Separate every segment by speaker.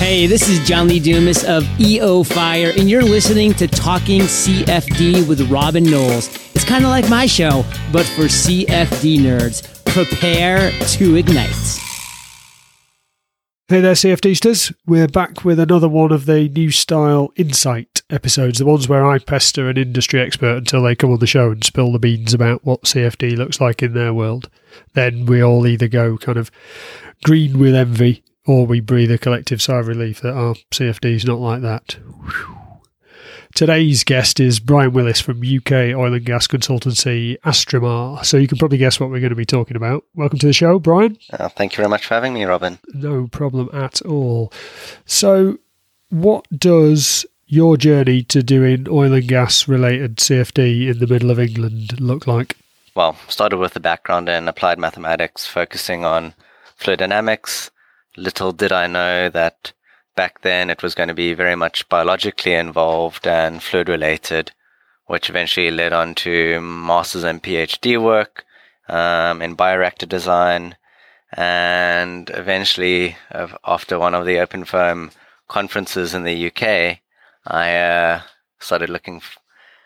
Speaker 1: Hey, this is John Lee Dumas of EO Fire, and you're listening to Talking CFD with Robin Knowles. It's kind of like my show, but for CFD nerds. Prepare to ignite.
Speaker 2: Hey there, CFDsters. We're back with another one of the New Style Insight episodes, the ones where I pester an industry expert until they come on the show and spill the beans about what CFD looks like in their world. Then we all either go kind of green with envy or we breathe a collective sigh of relief that our CFD is not like that. Whew. Today's guest is Brian Willis from UK oil and gas consultancy Astrimar. So you can probably guess what we're going to be talking about. Welcome to the show, Brian.
Speaker 3: Uh, thank you very much for having me, Robin.
Speaker 2: No problem at all. So, what does your journey to doing oil and gas related CFD in the middle of England look like?
Speaker 3: Well, started with a background in applied mathematics, focusing on fluid dynamics. Little did I know that back then it was going to be very much biologically involved and fluid related, which eventually led on to master's and PhD work um, in bioreactor design. And eventually, after one of the OpenFOAM conferences in the UK, I uh, started looking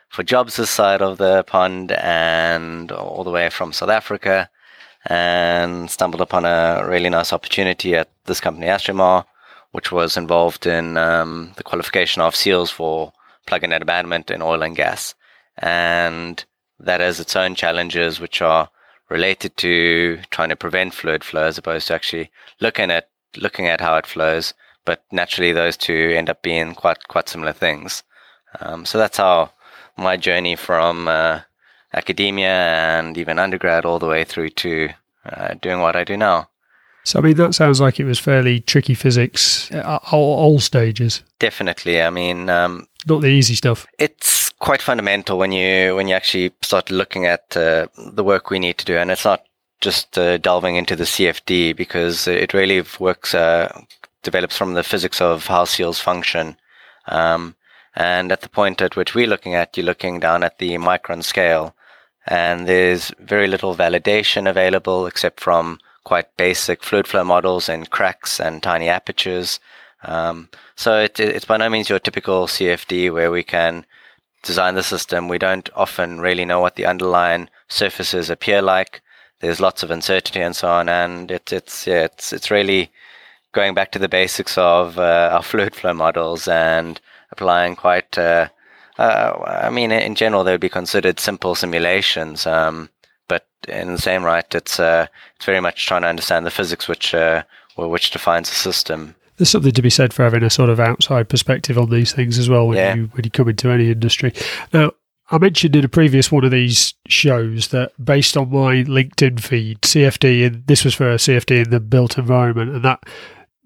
Speaker 3: for jobs this side of the pond and all the way from South Africa and stumbled upon a really nice opportunity at this company, Astrimar, which was involved in um, the qualification of seals for plug-in abandonment in oil and gas. And that has its own challenges, which are related to trying to prevent fluid flow as opposed to actually looking at looking at how it flows. But naturally, those two end up being quite quite similar things. Um, so that's how my journey from uh, academia and even undergrad all the way through to uh, doing what I do now.
Speaker 2: So, I mean, that sounds like it was fairly tricky physics at all, all stages.
Speaker 3: Definitely. I mean, um,
Speaker 2: Not the easy stuff.
Speaker 3: it's quite fundamental when you when you actually start looking at uh, the work we need to do, and it's not just uh, delving into the CFD because it really works uh, develops from the physics of how seals function. Um, and at the point at which we're looking at, you're looking down at the micron scale, and there's very little validation available except from quite basic fluid flow models and cracks and tiny apertures. Um, so it, it's by no means your typical CFD where we can design the system. We don't often really know what the underlying surfaces appear like. There's lots of uncertainty and so on, and it, it's yeah, it's it's really going back to the basics of uh, our fluid flow models and applying quite. Uh, uh, I mean, in general, they would be considered simple simulations. Um, but in the same right, it's uh, it's very much trying to understand the physics which uh, which defines the system.
Speaker 2: There's something to be said for having a sort of outside perspective on these things as well when
Speaker 3: Yeah.
Speaker 2: you when you come into any industry. Now, I mentioned in a previous one of these shows that based on my LinkedIn feed, CFD, and this was for a CFD in the built environment, and that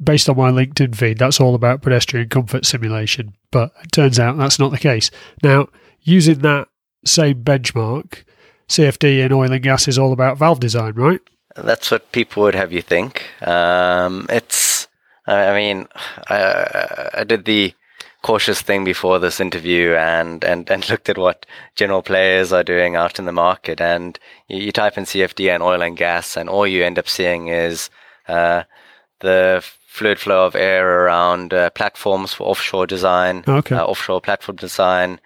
Speaker 2: based on my LinkedIn feed, that's all about pedestrian comfort simulation. But it turns out that's not the case. Now, using that same benchmark, CFD in oil and gas is all about valve design, right?
Speaker 3: That's what people would have you think. Um, it's, I mean, I, I did the cautious thing before this interview and, and, and looked at what general players are doing out in the market. And you, you type in CFD and oil and gas, and all you end up seeing is uh, the fluid flow of air around uh, platforms for offshore design,
Speaker 2: Okay.
Speaker 3: uh, offshore platform design,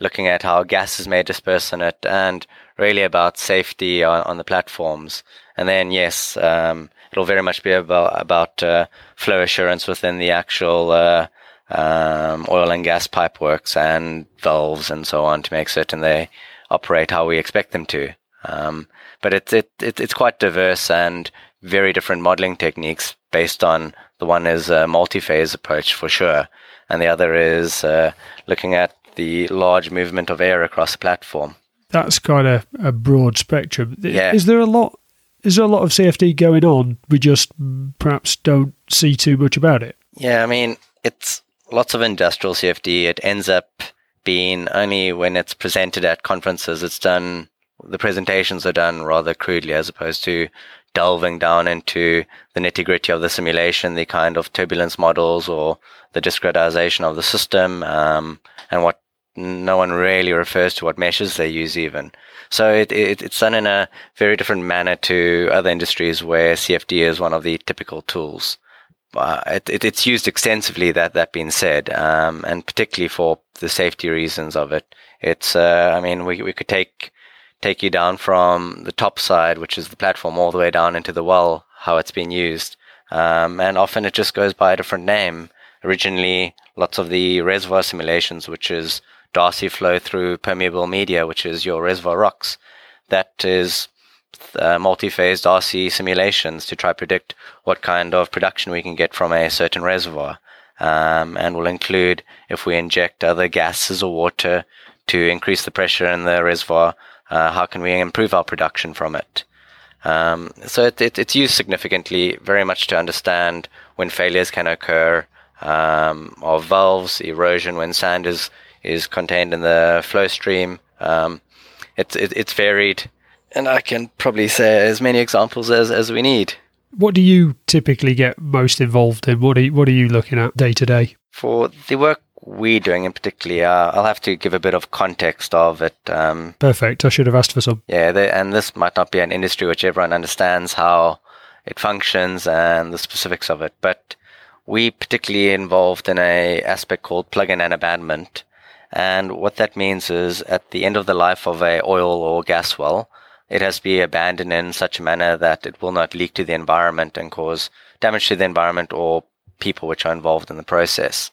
Speaker 3: looking at how gases may disperse in it, and really about safety on, on the platforms. And then, yes, um, it'll very much be about about uh, flow assurance within the actual uh, um, oil and gas pipeworks and valves and so on to make certain they operate how we expect them to. Um, but it's it, it it's quite diverse and very different modeling techniques based on the one is a multi-phase approach for sure, and the other is uh, looking at the large movement of air across the platform.
Speaker 2: That's quite a, a broad spectrum.
Speaker 3: Yeah.
Speaker 2: Is there a lot? Is there a lot of CFD going on? We just perhaps don't see too much about it.
Speaker 3: Yeah, I mean, it's lots of industrial CFD. It ends up being only when it's presented at conferences, it's done, the presentations are done rather crudely as opposed to delving down into the nitty gritty of the simulation, the kind of turbulence models or the discretization of the system, um, and what no one really refers to what meshes they use even. So it, it, it's done in a very different manner to other industries where CFD is one of the typical tools uh, it, it, it's used extensively. That that being said, um, and particularly for the safety reasons of it, it's. Uh, I mean, we we could take take you down from the top side, which is the platform, all the way down into the well. How it's been used, um, and often it just goes by a different name. Originally, lots of the reservoir simulations, which is Darcy flow through permeable media, which is your reservoir rocks. That is uh, multi-phase Darcy simulations to try predict what kind of production we can get from a certain reservoir. Um, and will include if we inject other gases or water to increase the pressure in the reservoir, uh, how can we improve our production from it? Um, so it, it, it's used significantly, very much to understand when failures can occur um, of valves, erosion when sand is is contained in the flow stream. Um, it's it, it's varied and I can probably say as many examples as, as we need.
Speaker 2: What do you typically get most involved in? What are you, what are you looking at day to day?
Speaker 3: For the work we're doing in particular, uh, I'll have to give a bit of context of it. Um,
Speaker 2: Perfect. I should have asked for some.
Speaker 3: Yeah, they, and this might not be an industry which everyone understands how it functions and the specifics of it, but we particularly involved in a aspect called plugging and abandonment. And what that means is at the end of the life of a oil or gas well, it has to be abandoned in such a manner that it will not leak to the environment and cause damage to the environment or people which are involved in the process.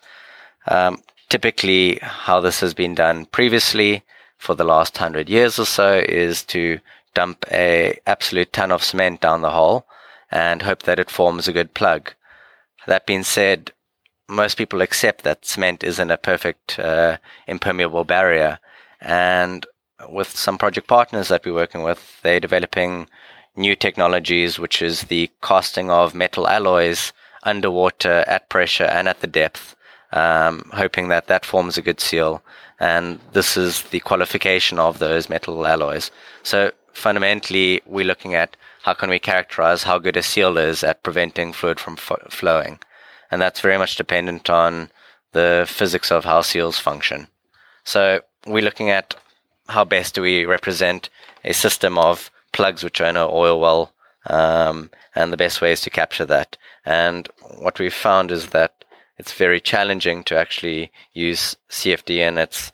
Speaker 3: Um, typically, how this has been done previously for the last hundred years or so is to dump a absolute ton of cement down the hole and hope that it forms a good plug. That being said, most people accept that cement isn't a perfect uh, impermeable barrier, and with some project partners that we're working with, they're developing new technologies, which is the casting of metal alloys underwater at pressure and at the depth, um, hoping that that forms a good seal. And this is the qualification of those metal alloys. So fundamentally, we're looking at how can we characterize how good a seal is at preventing fluid from f- flowing. And that's very much dependent on the physics of how seals function. So we're looking at how best do we represent a system of plugs which are in an oil well, um, and the best ways to capture that. And what we've found is that it's very challenging to actually use CFD in its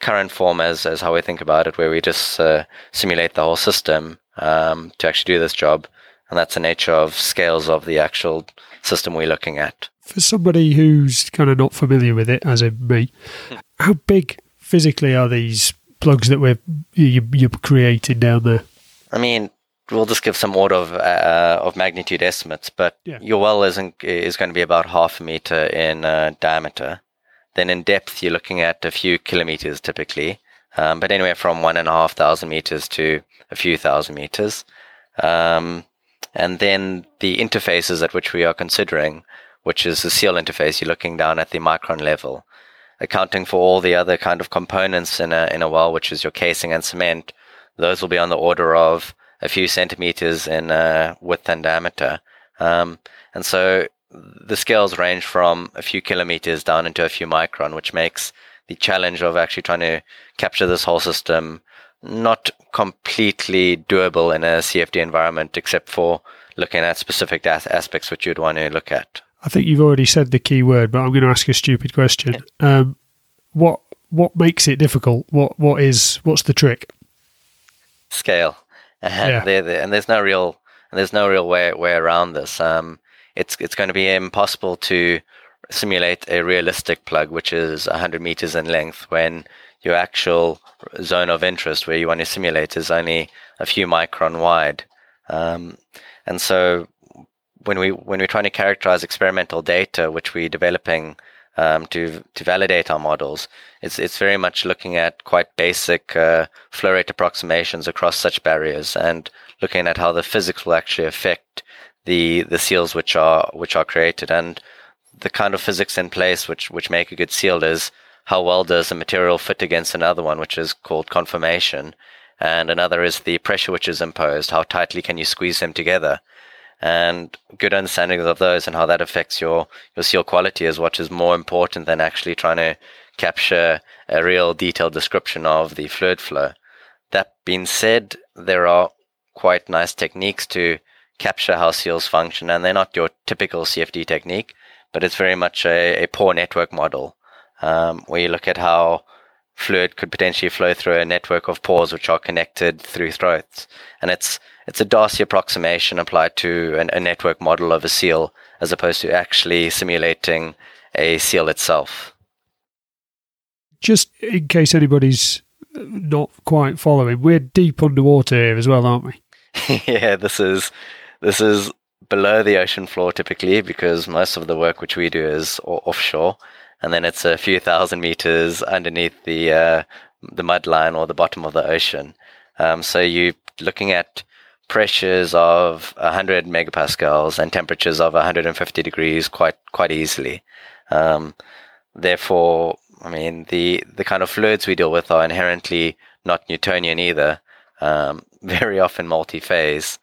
Speaker 3: current form as, as how we think about it, where we just uh, simulate the whole system um, to actually do this job. And that's the nature of scales of the actual system we're looking at.
Speaker 2: For somebody who's kind of not familiar with it, as in me, how big physically are these plugs that we're you, you're creating down there?
Speaker 3: I mean, we'll just give some order of uh, of magnitude estimates, but yeah. your well isn't is going to be about half a meter in uh, diameter. Then in depth, you're looking at a few kilometers typically, um, but anywhere from one and a half thousand meters to a few thousand meters. Um, and then the interfaces at which we are considering, which is the seal interface, you're looking down at the micron level accounting for all the other kind of components in a in a well, which is your casing and cement, those will be on the order of a few centimeters in uh, width and diameter. Um, and so the scales range from a few kilometers down into a few micron, which makes the challenge of actually trying to capture this whole system not completely doable in a CFD environment, except for looking at specific aspects which you'd want to look at.
Speaker 2: I think you've already said the key word, but I'm going to ask a stupid question. Um, what what makes it difficult? What what is what's the trick?
Speaker 3: Scale. Yeah. and there's no real and there's no real way way around this. Um, it's it's going to be impossible to simulate a realistic plug which is 100 meters in length when your actual zone of interest where you want to simulate is only a few micron wide. Um, and so when we when we're trying to characterize experimental data, which we're developing um, to to validate our models, it's it's very much looking at quite basic uh, flow rate approximations across such barriers and looking at how the physics will actually affect the the seals which are which are created and the kind of physics in place which which make a good seal is how well does a material fit against another one, which is called conformation, and another is the pressure which is imposed. How tightly can you squeeze them together? And good understanding of those and how that affects your your seal quality is what is more important than actually trying to capture a real detailed description of the fluid flow. That being said, there are quite nice techniques to capture how seals function, and they're not your typical CFD technique, but it's very much a, a pore network model um, where you look at how fluid could potentially flow through a network of pores which are connected through throats, and it's it's a Darcy approximation applied to an, a network model of a seal as opposed to actually simulating a seal itself.
Speaker 2: Just in case anybody's not quite following, we're deep underwater here as well, aren't we?
Speaker 3: yeah, this is this is below the ocean floor typically because most of the work which we do is offshore, and then it's a few thousand meters underneath the uh, the mud line or the bottom of the ocean. Um, so you're looking at pressures of 100 megapascals and temperatures of 150 degrees quite quite easily. Um, therefore, I mean the the kind of fluids we deal with are inherently not Newtonian either. Um, very often multi-phase,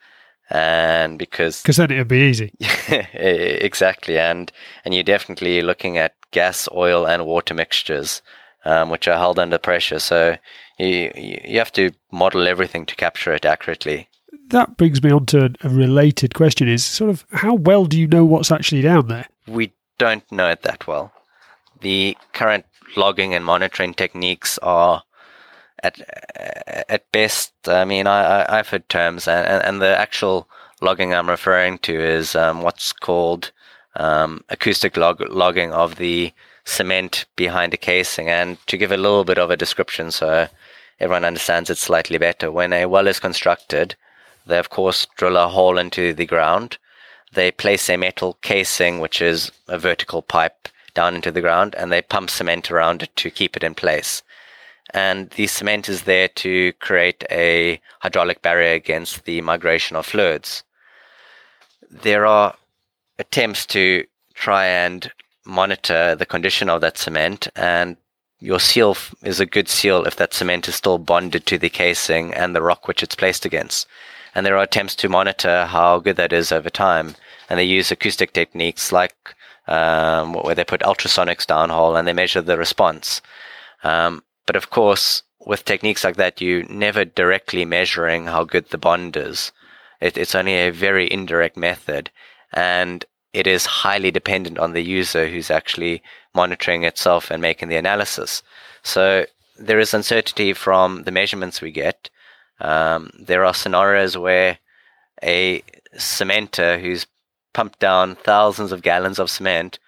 Speaker 3: and because
Speaker 2: because then it'd be easy.
Speaker 3: exactly, and and you're definitely looking at gas, oil, and water mixtures, um, which are held under pressure. So you you have to model everything to capture it accurately
Speaker 2: that brings me on to a related question is sort of how well do you know what's actually down there?
Speaker 3: We don't know it that well. The current logging and monitoring techniques are at at best, I mean, I, have heard terms, and, and the actual logging I'm referring to is um, what's called um, acoustic log- logging of the cement behind a casing. And to give a little bit of a description so everyone understands it slightly better, when a well is constructed, they, of course, drill a hole into the ground. They place a metal casing, which is a vertical pipe, down into the ground, and they pump cement around it to keep it in place. And the cement is there to create a hydraulic barrier against the migration of fluids. There are attempts to try and monitor the condition of that cement and your seal is a good seal if that cement is still bonded to the casing and the rock which it's placed against and there are attempts to monitor how good that is over time. And they use acoustic techniques like um, where they put ultrasonics downhole and they measure the response. Um, but of course, with techniques like that, you're never directly measuring how good the bond is. It, it's only a very indirect method, and it is highly dependent on the user who's actually monitoring itself and making the analysis. So there is uncertainty from the measurements we get, um, there are scenarios where a cementer who's pumped down thousands of gallons of cement,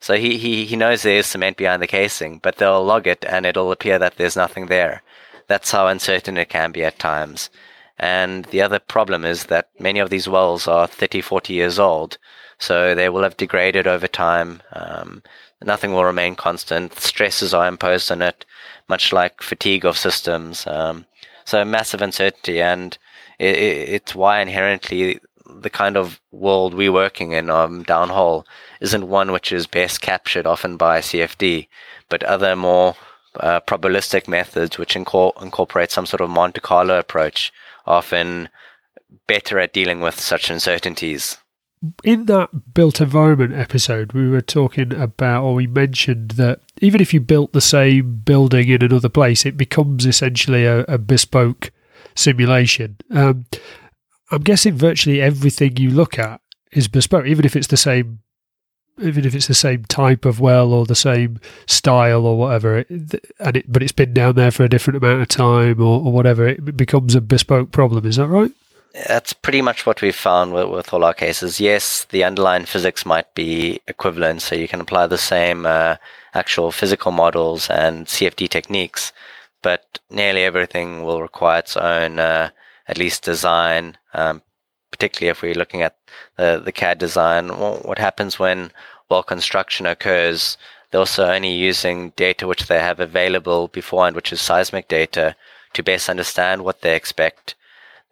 Speaker 3: so he, he, he knows there's cement behind the casing, but they'll log it and it'll appear that there's nothing there. That's how uncertain it can be at times. And the other problem is that many of these wells are 30, 40 years old, so they will have degraded over time. Um, nothing will remain constant. Stresses are imposed on it, much like fatigue of systems. Um, so massive uncertainty, and it, it, it's why inherently the kind of world we're working in um, downhole isn't one which is best captured often by CFD, but other more uh, probabilistic methods which incor- incorporate some sort of Monte Carlo approach, often better at dealing with such uncertainties.
Speaker 2: In that built environment episode, we were talking about, or we mentioned that even if you built the same building in another place, it becomes essentially a, a bespoke simulation. Um, I'm guessing virtually everything you look at is bespoke, even if it's the same, even if it's the same type of well or the same style or whatever. And it, but it's been down there for a different amount of time or, or whatever. It becomes a bespoke problem. Is that right?
Speaker 3: That's pretty much what we've found with, with, all our cases. Yes, the underlying physics might be equivalent, so you can apply the same uh, actual physical models and CFD techniques, but nearly everything will require its own, uh, at least design, um, particularly if we're looking at the, the CAD design. What happens when well construction occurs? They're also only using data which they have available beforehand, which is seismic data, to best understand what they expect.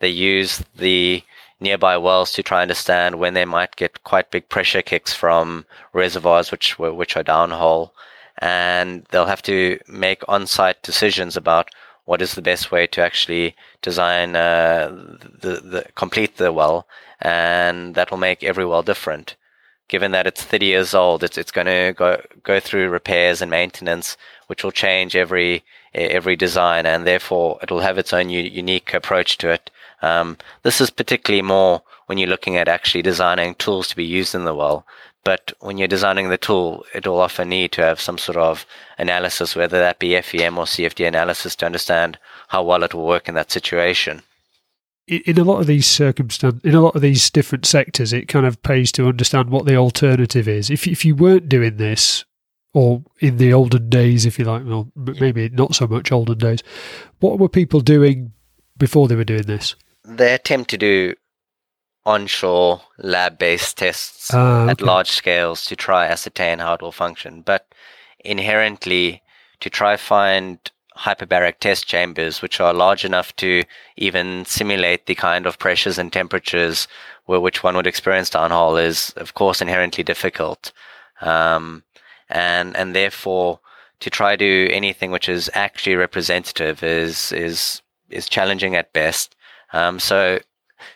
Speaker 3: They use the nearby wells to try and understand when they might get quite big pressure kicks from reservoirs which which are downhole and they'll have to make on-site decisions about what is the best way to actually design uh, the, the complete the well, and that will make every well different. Given that it's 30 years old, it's it's going to go go through repairs and maintenance, which will change every every design, and therefore it will have its own u- unique approach to it. Um, this is particularly more when you're looking at actually designing tools to be used in the well. But when you're designing the tool, it will often need to have some sort of analysis, whether that be FEM or CFD analysis, to understand how well it will work in that situation.
Speaker 2: In a lot of these circumstances, in a lot of these different sectors, it kind of pays to understand what the alternative is. If if you weren't doing this, or in the olden days, if you like, well, maybe not so much olden days, what were people doing before they were doing this?
Speaker 3: They attempt to do onshore lab-based tests uh, okay. at large scales to try ascertain how it will function, but inherently to try find hyperbaric test chambers which are large enough to even simulate the kind of pressures and temperatures where which one would experience downhole is of course inherently difficult um, and and therefore to try to do anything which is actually representative is is is challenging at best um, so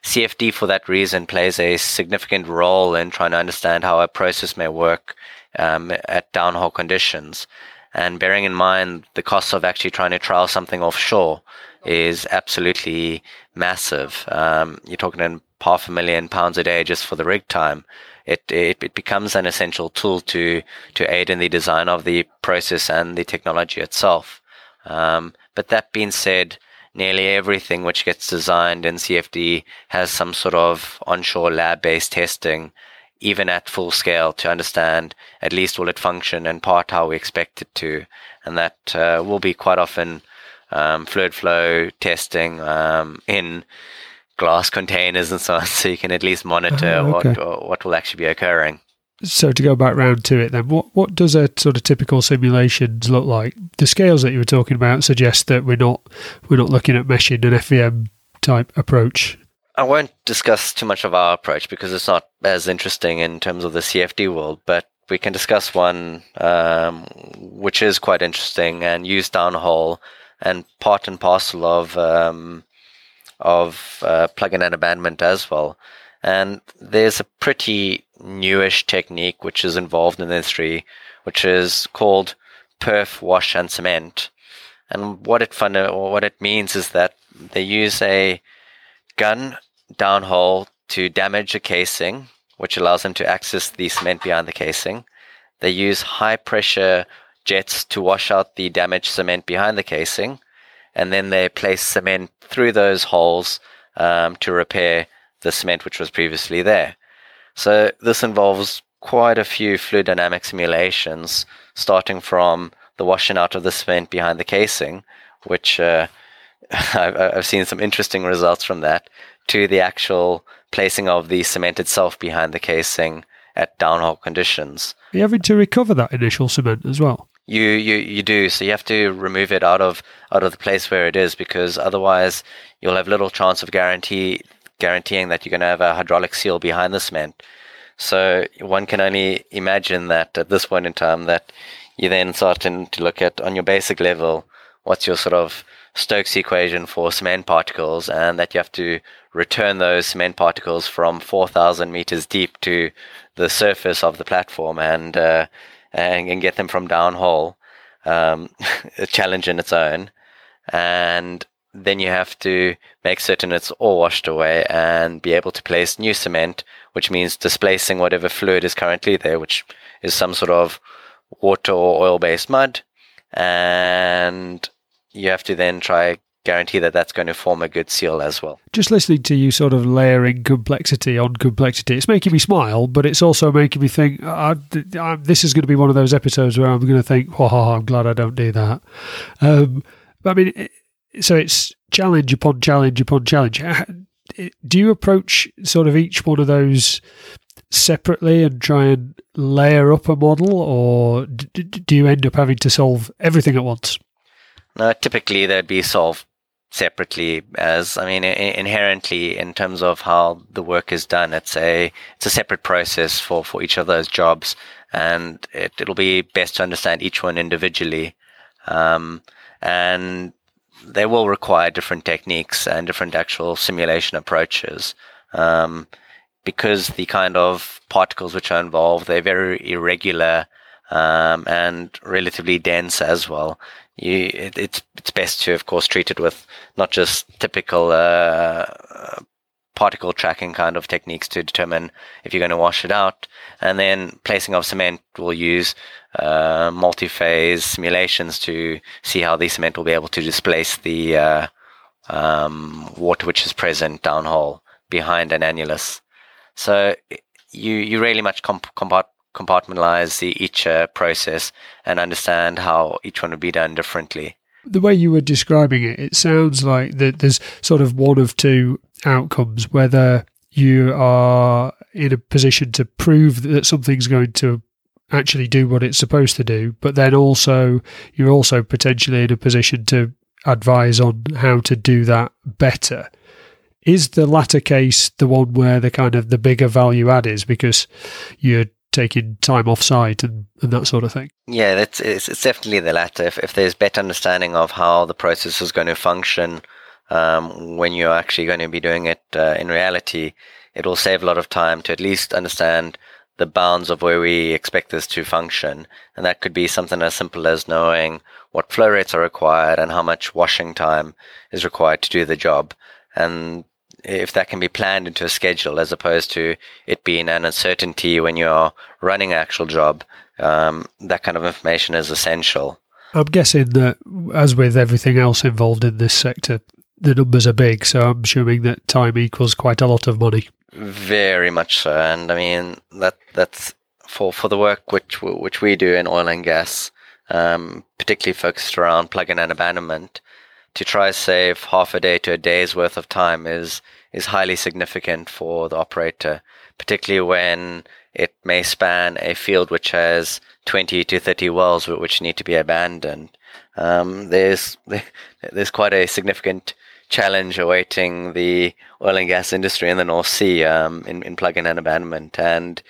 Speaker 3: CFD for that reason plays a significant role in trying to understand how a process may work um, at downhole conditions and bearing in mind the cost of actually trying to trial something offshore is absolutely massive. Um, you're talking in half a million pounds a day just for the rig time. It, it, it becomes an essential tool to to aid in the design of the process and the technology itself. Um, but that being said, nearly everything which gets designed in CFD has some sort of onshore lab-based testing even at full scale to understand at least will it function and part how we expect it to. And that uh, will be quite often um, fluid flow testing um, in glass containers and so on, so you can at least monitor uh, okay. what what will actually be occurring.
Speaker 2: So to go back round to it then, what what does a sort of typical simulations look like? The scales that you were talking about suggest that we're not we're not looking at meshing an FEM type approach
Speaker 3: I won't discuss too much of our approach because it's not as interesting in terms of the CFD world, but we can discuss one um, which is quite interesting and used downhole and part and parcel of um, of uh, plugging and abandonment as well. And there's a pretty newish technique which is involved in the industry, which is called perf wash and cement. And what it or what it means is that they use a gun downhole to damage a casing, which allows them to access the cement behind the casing. They use high pressure jets to wash out the damaged cement behind the casing, and then they place cement through those holes um, to repair the cement which was previously there. So this involves quite a few fluid dynamic simulations, starting from the washing out of the cement behind the casing, which uh, I've, I've seen some interesting results from that, to the actual placing of the cement itself behind the casing at downhole conditions.
Speaker 2: Are you having to recover that initial cement as well?
Speaker 3: You, you you do. So you have to remove it out of out of the place where it is because otherwise you'll have little chance of guarantee guaranteeing that you're going to have a hydraulic seal behind the cement. So one can only imagine that at this point in time that you then start to look at on your basic level what's your sort of Stokes equation for cement particles, and that you have to return those cement particles from 4,000 meters deep to the surface of the platform and uh, and, and, get them from downhole. Um, a challenge in its own, and then you have to make certain it's all washed away and be able to place new cement, which means displacing whatever fluid is currently there, which is some sort of water or oil based mud, and you have to then try guarantee that that's going to form a good seal as well.
Speaker 2: Just listening to you sort of layering complexity on complexity, it's making me smile, but it's also making me think uh, this is going to be one of those episodes where I'm going to think, oh, I'm glad I don't do that. Um, I mean, so it's challenge upon challenge upon challenge. Do you approach sort of each one of those separately and try and layer up a model, or do you end up having to solve everything at once?
Speaker 3: No, typically they'd be solved separately as I mean inherently in terms of how the work is done it's a it's a separate process for for each of those jobs and it, it'll be best to understand each one individually um, and they will require different techniques and different actual simulation approaches um, because the kind of particles which are involved they're very irregular um, and relatively dense as well. You, it, it's it's best to, of course, treat it with not just typical uh, particle tracking kind of techniques to determine if you're going to wash it out. And then placing of cement, we'll use uh, multi-phase simulations to see how the cement will be able to displace the uh, um, water which is present downhole behind an annulus. So you you really much comp- compartmentalize the, each uh, process and understand how each one would be done differently.
Speaker 2: The way you were describing it, it sounds like that there's sort of one of two outcomes: whether you are in a position to prove that something's going to actually do what it's supposed to do, but then also you're also potentially in a position to advise on how to do that better. Is the latter case the one where the kind of the bigger value add is because you're taking time off site and, and that sort of thing?
Speaker 3: Yeah, that's it's, it's definitely the latter. If, if there's better understanding of how the process is going to function um, when you're actually going to be doing it uh, in reality, it will save a lot of time to at least understand the bounds of where we expect this to function. And that could be something as simple as knowing what flow rates are required and how much washing time is required to do the job. And if that can be planned into a schedule as opposed to it being an uncertainty when you're running an actual job, um, that kind of information is essential.
Speaker 2: I'm guessing that, as with everything else involved in this sector, the numbers are big, so I'm assuming that time equals quite a lot of money.
Speaker 3: Very much so, and I mean that that's for for the work which which we do in oil and gas, um, particularly focused around plugging and abandonment. To try to save half a day to a day's worth of time is is highly significant for the operator, particularly when it may span a field which has 20 to 30 wells which need to be abandoned. Um, there's there's quite a significant challenge awaiting the oil and gas industry in the North Sea um, in, in plugging and abandonment and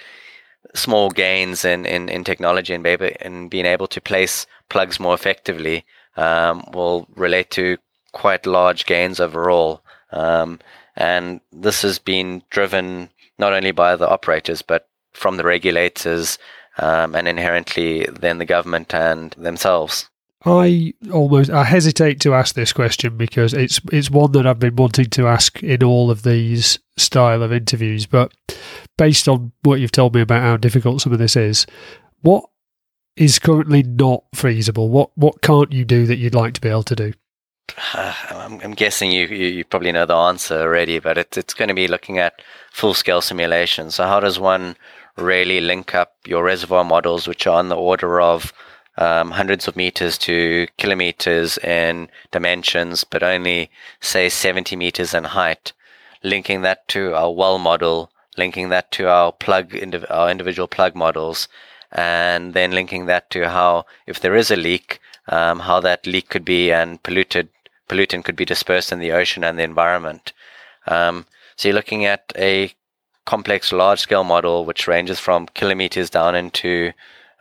Speaker 3: small gains in, in, in technology and, baby, and being able to place plugs more effectively um, will relate to quite large gains overall. Um, and this has been driven not only by the operators, but from the regulators um, and inherently then the government and themselves.
Speaker 2: I almost I hesitate to ask this question because it's it's one that I've been wanting to ask in all of these style of interviews, but based on what you've told me about how difficult some of this is, what is currently not feasible? What what can't you do that you'd like to be able to do?
Speaker 3: Uh, I'm, I'm, guessing you, you, you probably know the answer already, but it's it's going to be looking at full scale simulation. So how does one really link up your reservoir models, which are on the order of um, hundreds of meters to kilometers in dimensions, but only say 70 meters in height, linking that to our well model, linking that to our plug, indiv- our individual plug models, and then linking that to how, if there is a leak, um, how that leak could be and polluted pollutant could be dispersed in the ocean and the environment. Um, so you're looking at a complex large scale model which ranges from kilometers down into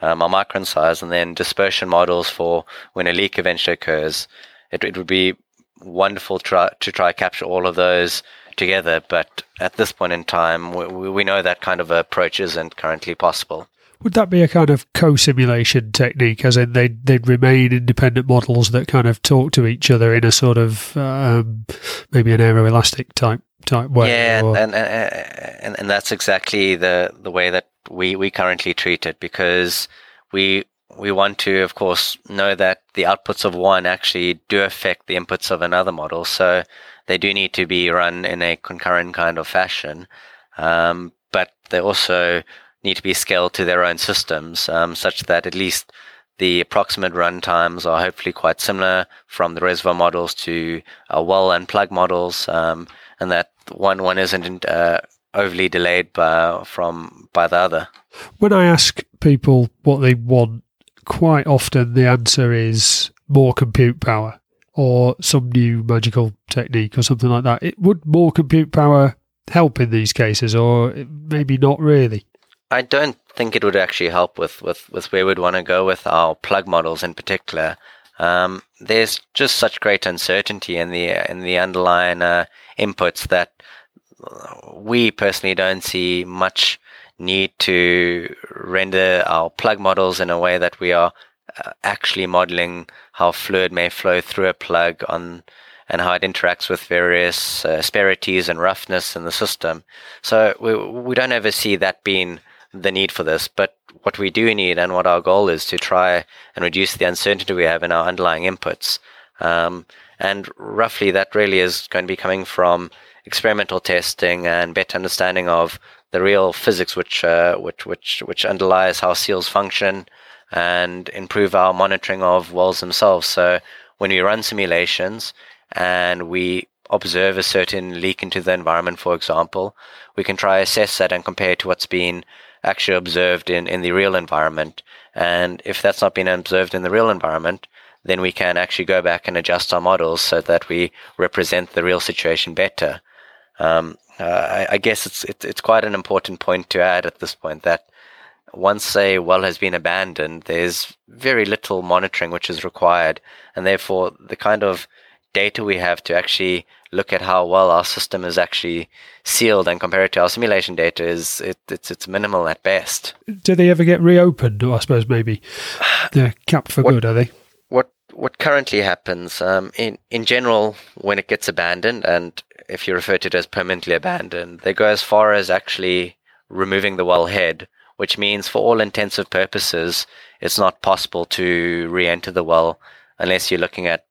Speaker 3: um, our micron size, and then dispersion models for when a leak eventually occurs. It, it would be wonderful to try, to try capture all of those together, but at this point in time, we, we know that kind of approach isn't currently possible.
Speaker 2: Would that be a kind of co-simulation technique, as in they'd, they'd remain independent models that kind of talk to each other in a sort of um, maybe an aeroelastic type type way?
Speaker 3: Yeah, and, and, and and that's exactly the the way that we, we currently treat it because we we want to, of course, know that the outputs of one actually do affect the inputs of another model. So they do need to be run in a concurrent kind of fashion. Um, but they also need to be scaled to their own systems, um, such that at least the approximate run times are hopefully quite similar from the reservoir models to uh, well and plug models, um, and that one one isn't uh, overly delayed by, from by the other.
Speaker 2: When I ask people what they want, quite often the answer is more compute power or some new magical technique or something like that. It would more compute power help in these cases, or maybe not really.
Speaker 3: I don't think it would actually help with, with, with where we'd want to go with our plug models in particular. Um, there's just such great uncertainty in the in the underlying uh, inputs that we personally don't see much need to render our plug models in a way that we are uh, actually modeling how fluid may flow through a plug on and how it interacts with various uh, asperities and roughness in the system. So we, we don't ever see that being the need for this, but what we do need and what our goal is to try and reduce the uncertainty we have in our underlying inputs. Um, and roughly that really is going to be coming from experimental testing and better understanding of the real physics which uh, which which which underlies how seals function and improve our monitoring of wells themselves. So when we run simulations and we observe a certain leak into the environment, for example, we can try assess that and compare to what's been actually observed in, in the real environment. And if that's not been observed in the real environment, then we can actually go back and adjust our models so that we represent the real situation better. Um, uh, I, I, guess it's, it's it's quite an important point to add at this point that once a well has been abandoned, there's very little monitoring which is required, and therefore the kind of data we have to actually look at how well our system is actually sealed and compare it to our simulation data is it, it's it's minimal at best.
Speaker 2: Do they ever get reopened? Or I suppose maybe they're capped for what, good, are they?
Speaker 3: What what currently happens um, in in general when it gets abandoned, and if you refer to it as permanently abandoned, they go as far as actually removing the well head which means for all intensive purposes, it's not possible to re-enter the well unless you're looking at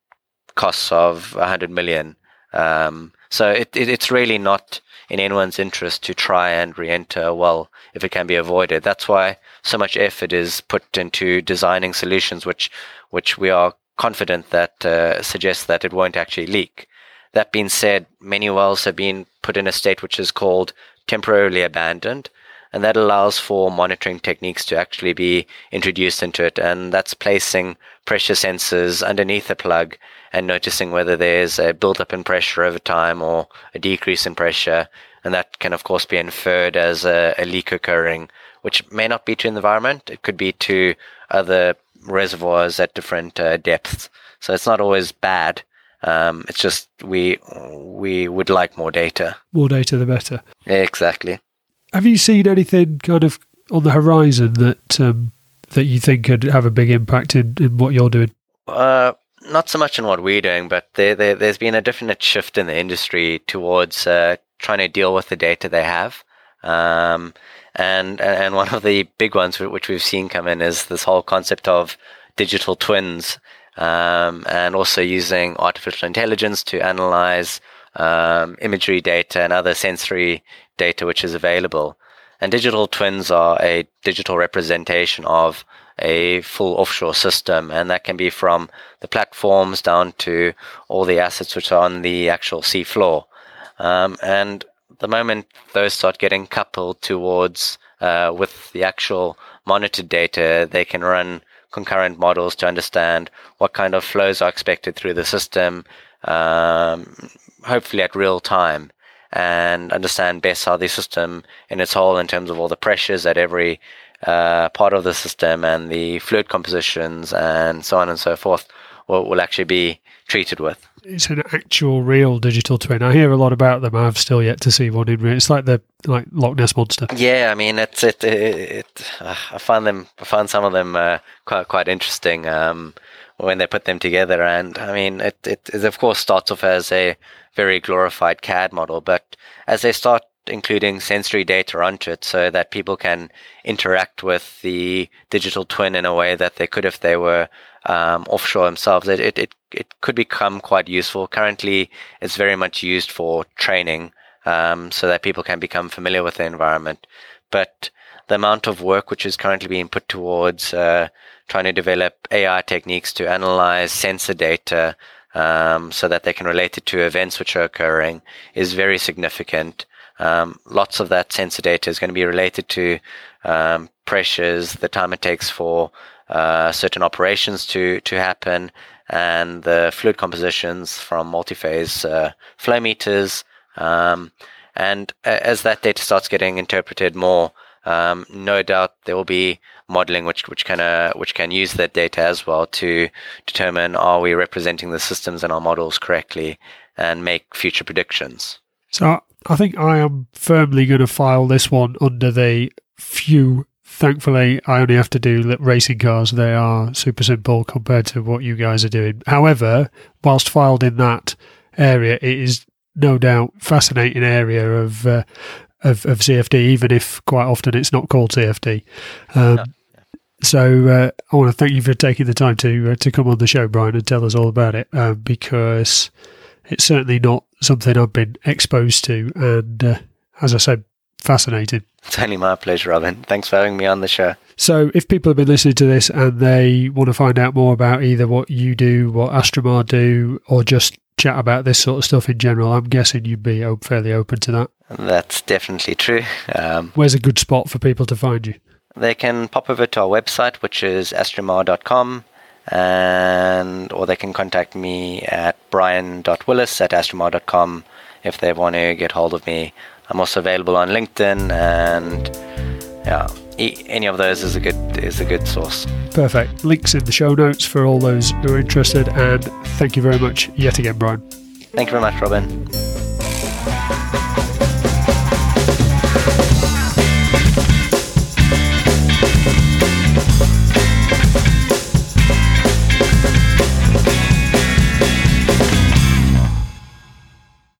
Speaker 3: costs of 100 million. Um, so it, it, it's really not in anyone's interest to try and re-enter a well if it can be avoided. That's why so much effort is put into designing solutions which which we are confident that uh, suggest that it won't actually leak. That being said, many wells have been put in a state which is called temporarily abandoned, and that allows for monitoring techniques to actually be introduced into it. And that's placing pressure sensors underneath the plug and noticing whether there's a buildup in pressure over time or a decrease in pressure. And that can, of course, be inferred as a, a leak occurring, which may not be to the environment. It could be to other reservoirs at different uh, depths. So it's not always bad. Um, it's just we we would like more data.
Speaker 2: More data, the better.
Speaker 3: Exactly.
Speaker 2: Have you seen anything kind of on the horizon that um, that you think could have a big impact in, in what you're doing?
Speaker 3: Uh, not so much in what we're doing, but there, there, has been a definite shift in the industry towards uh, trying to deal with the data they have. Um, and and one of the big ones which we've seen come in is this whole concept of digital twins, um, and also using artificial intelligence to analyze um, imagery data and other sensory data which is available. And digital twins are a digital representation of a full offshore system, and that can be from the platforms down to all the assets which are on the actual sea floor. Um, and the moment those start getting coupled towards uh, with the actual monitored data, they can run concurrent models to understand what kind of flows are expected through the system, um, hopefully at real time and understand best how the system in its whole in terms of all the pressures at every uh, part of the system and the fluid compositions and so on and so forth will, will actually be treated with.
Speaker 2: It's an actual real digital twin. I hear a lot about them. I've still yet to see one in real. It's like the like Loch Ness monster.
Speaker 3: Yeah, I mean, it's it. it, it uh, I find them. I find some of them uh, quite quite interesting. Um, when they put them together. And I mean, it, it, it of course starts off as a very glorified CAD model, but as they start including sensory data onto it so that people can interact with the digital twin in a way that they could if they were um, offshore themselves. It, it, it, it, could become quite useful. Currently, it's very much used for training um, so that people can become familiar with the environment. But the amount of work which is currently being put towards uh, trying to develop AI techniques to analyze sensor data um, so that they can relate it to events which are occurring is very significant. Um, lots of that sensor data is going to be related to um, pressures, the time it takes for uh, certain operations to to happen, and the fluid compositions from multi-phase uh, flow meters. Um, and as that data starts getting interpreted more, um, no doubt there will be modeling which which can uh, which can use that data as well to determine are we representing the systems in our models correctly and make future predictions.
Speaker 2: So I think I am firmly going to file this one under the few. Thankfully, I only have to do racing cars. They are super simple compared to what you guys are doing. However, whilst filed in that, area, it is no doubt fascinating area of uh, of, of CFD, even if quite often it's not called CFD. Um, no. So uh, I want to thank you for taking the time to uh, to come on the show, Brian, and tell us all about it uh, because it's certainly not something I've been exposed to, and uh, as I said, fascinating.
Speaker 3: It's only my pleasure, Robin. Thanks for having me on the show.
Speaker 2: So, if people have been listening to this and they want to find out more about either what you do, what Astrimar do, or just chat about this sort of stuff in general, I'm guessing you'd be fairly open to that.
Speaker 3: That's definitely true.
Speaker 2: Um, Where's a good spot for people to find you?
Speaker 3: They can pop over to our website, which is astrimar.com, and or they can contact me at brian.willis at astrimar.com if they want to get hold of me. I'm also available on LinkedIn, and yeah, any of those is a good is a good source.
Speaker 2: Perfect. Links in the show notes for all those who are interested. And thank you very much yet again, Brian.
Speaker 3: Thank you very much, Robin.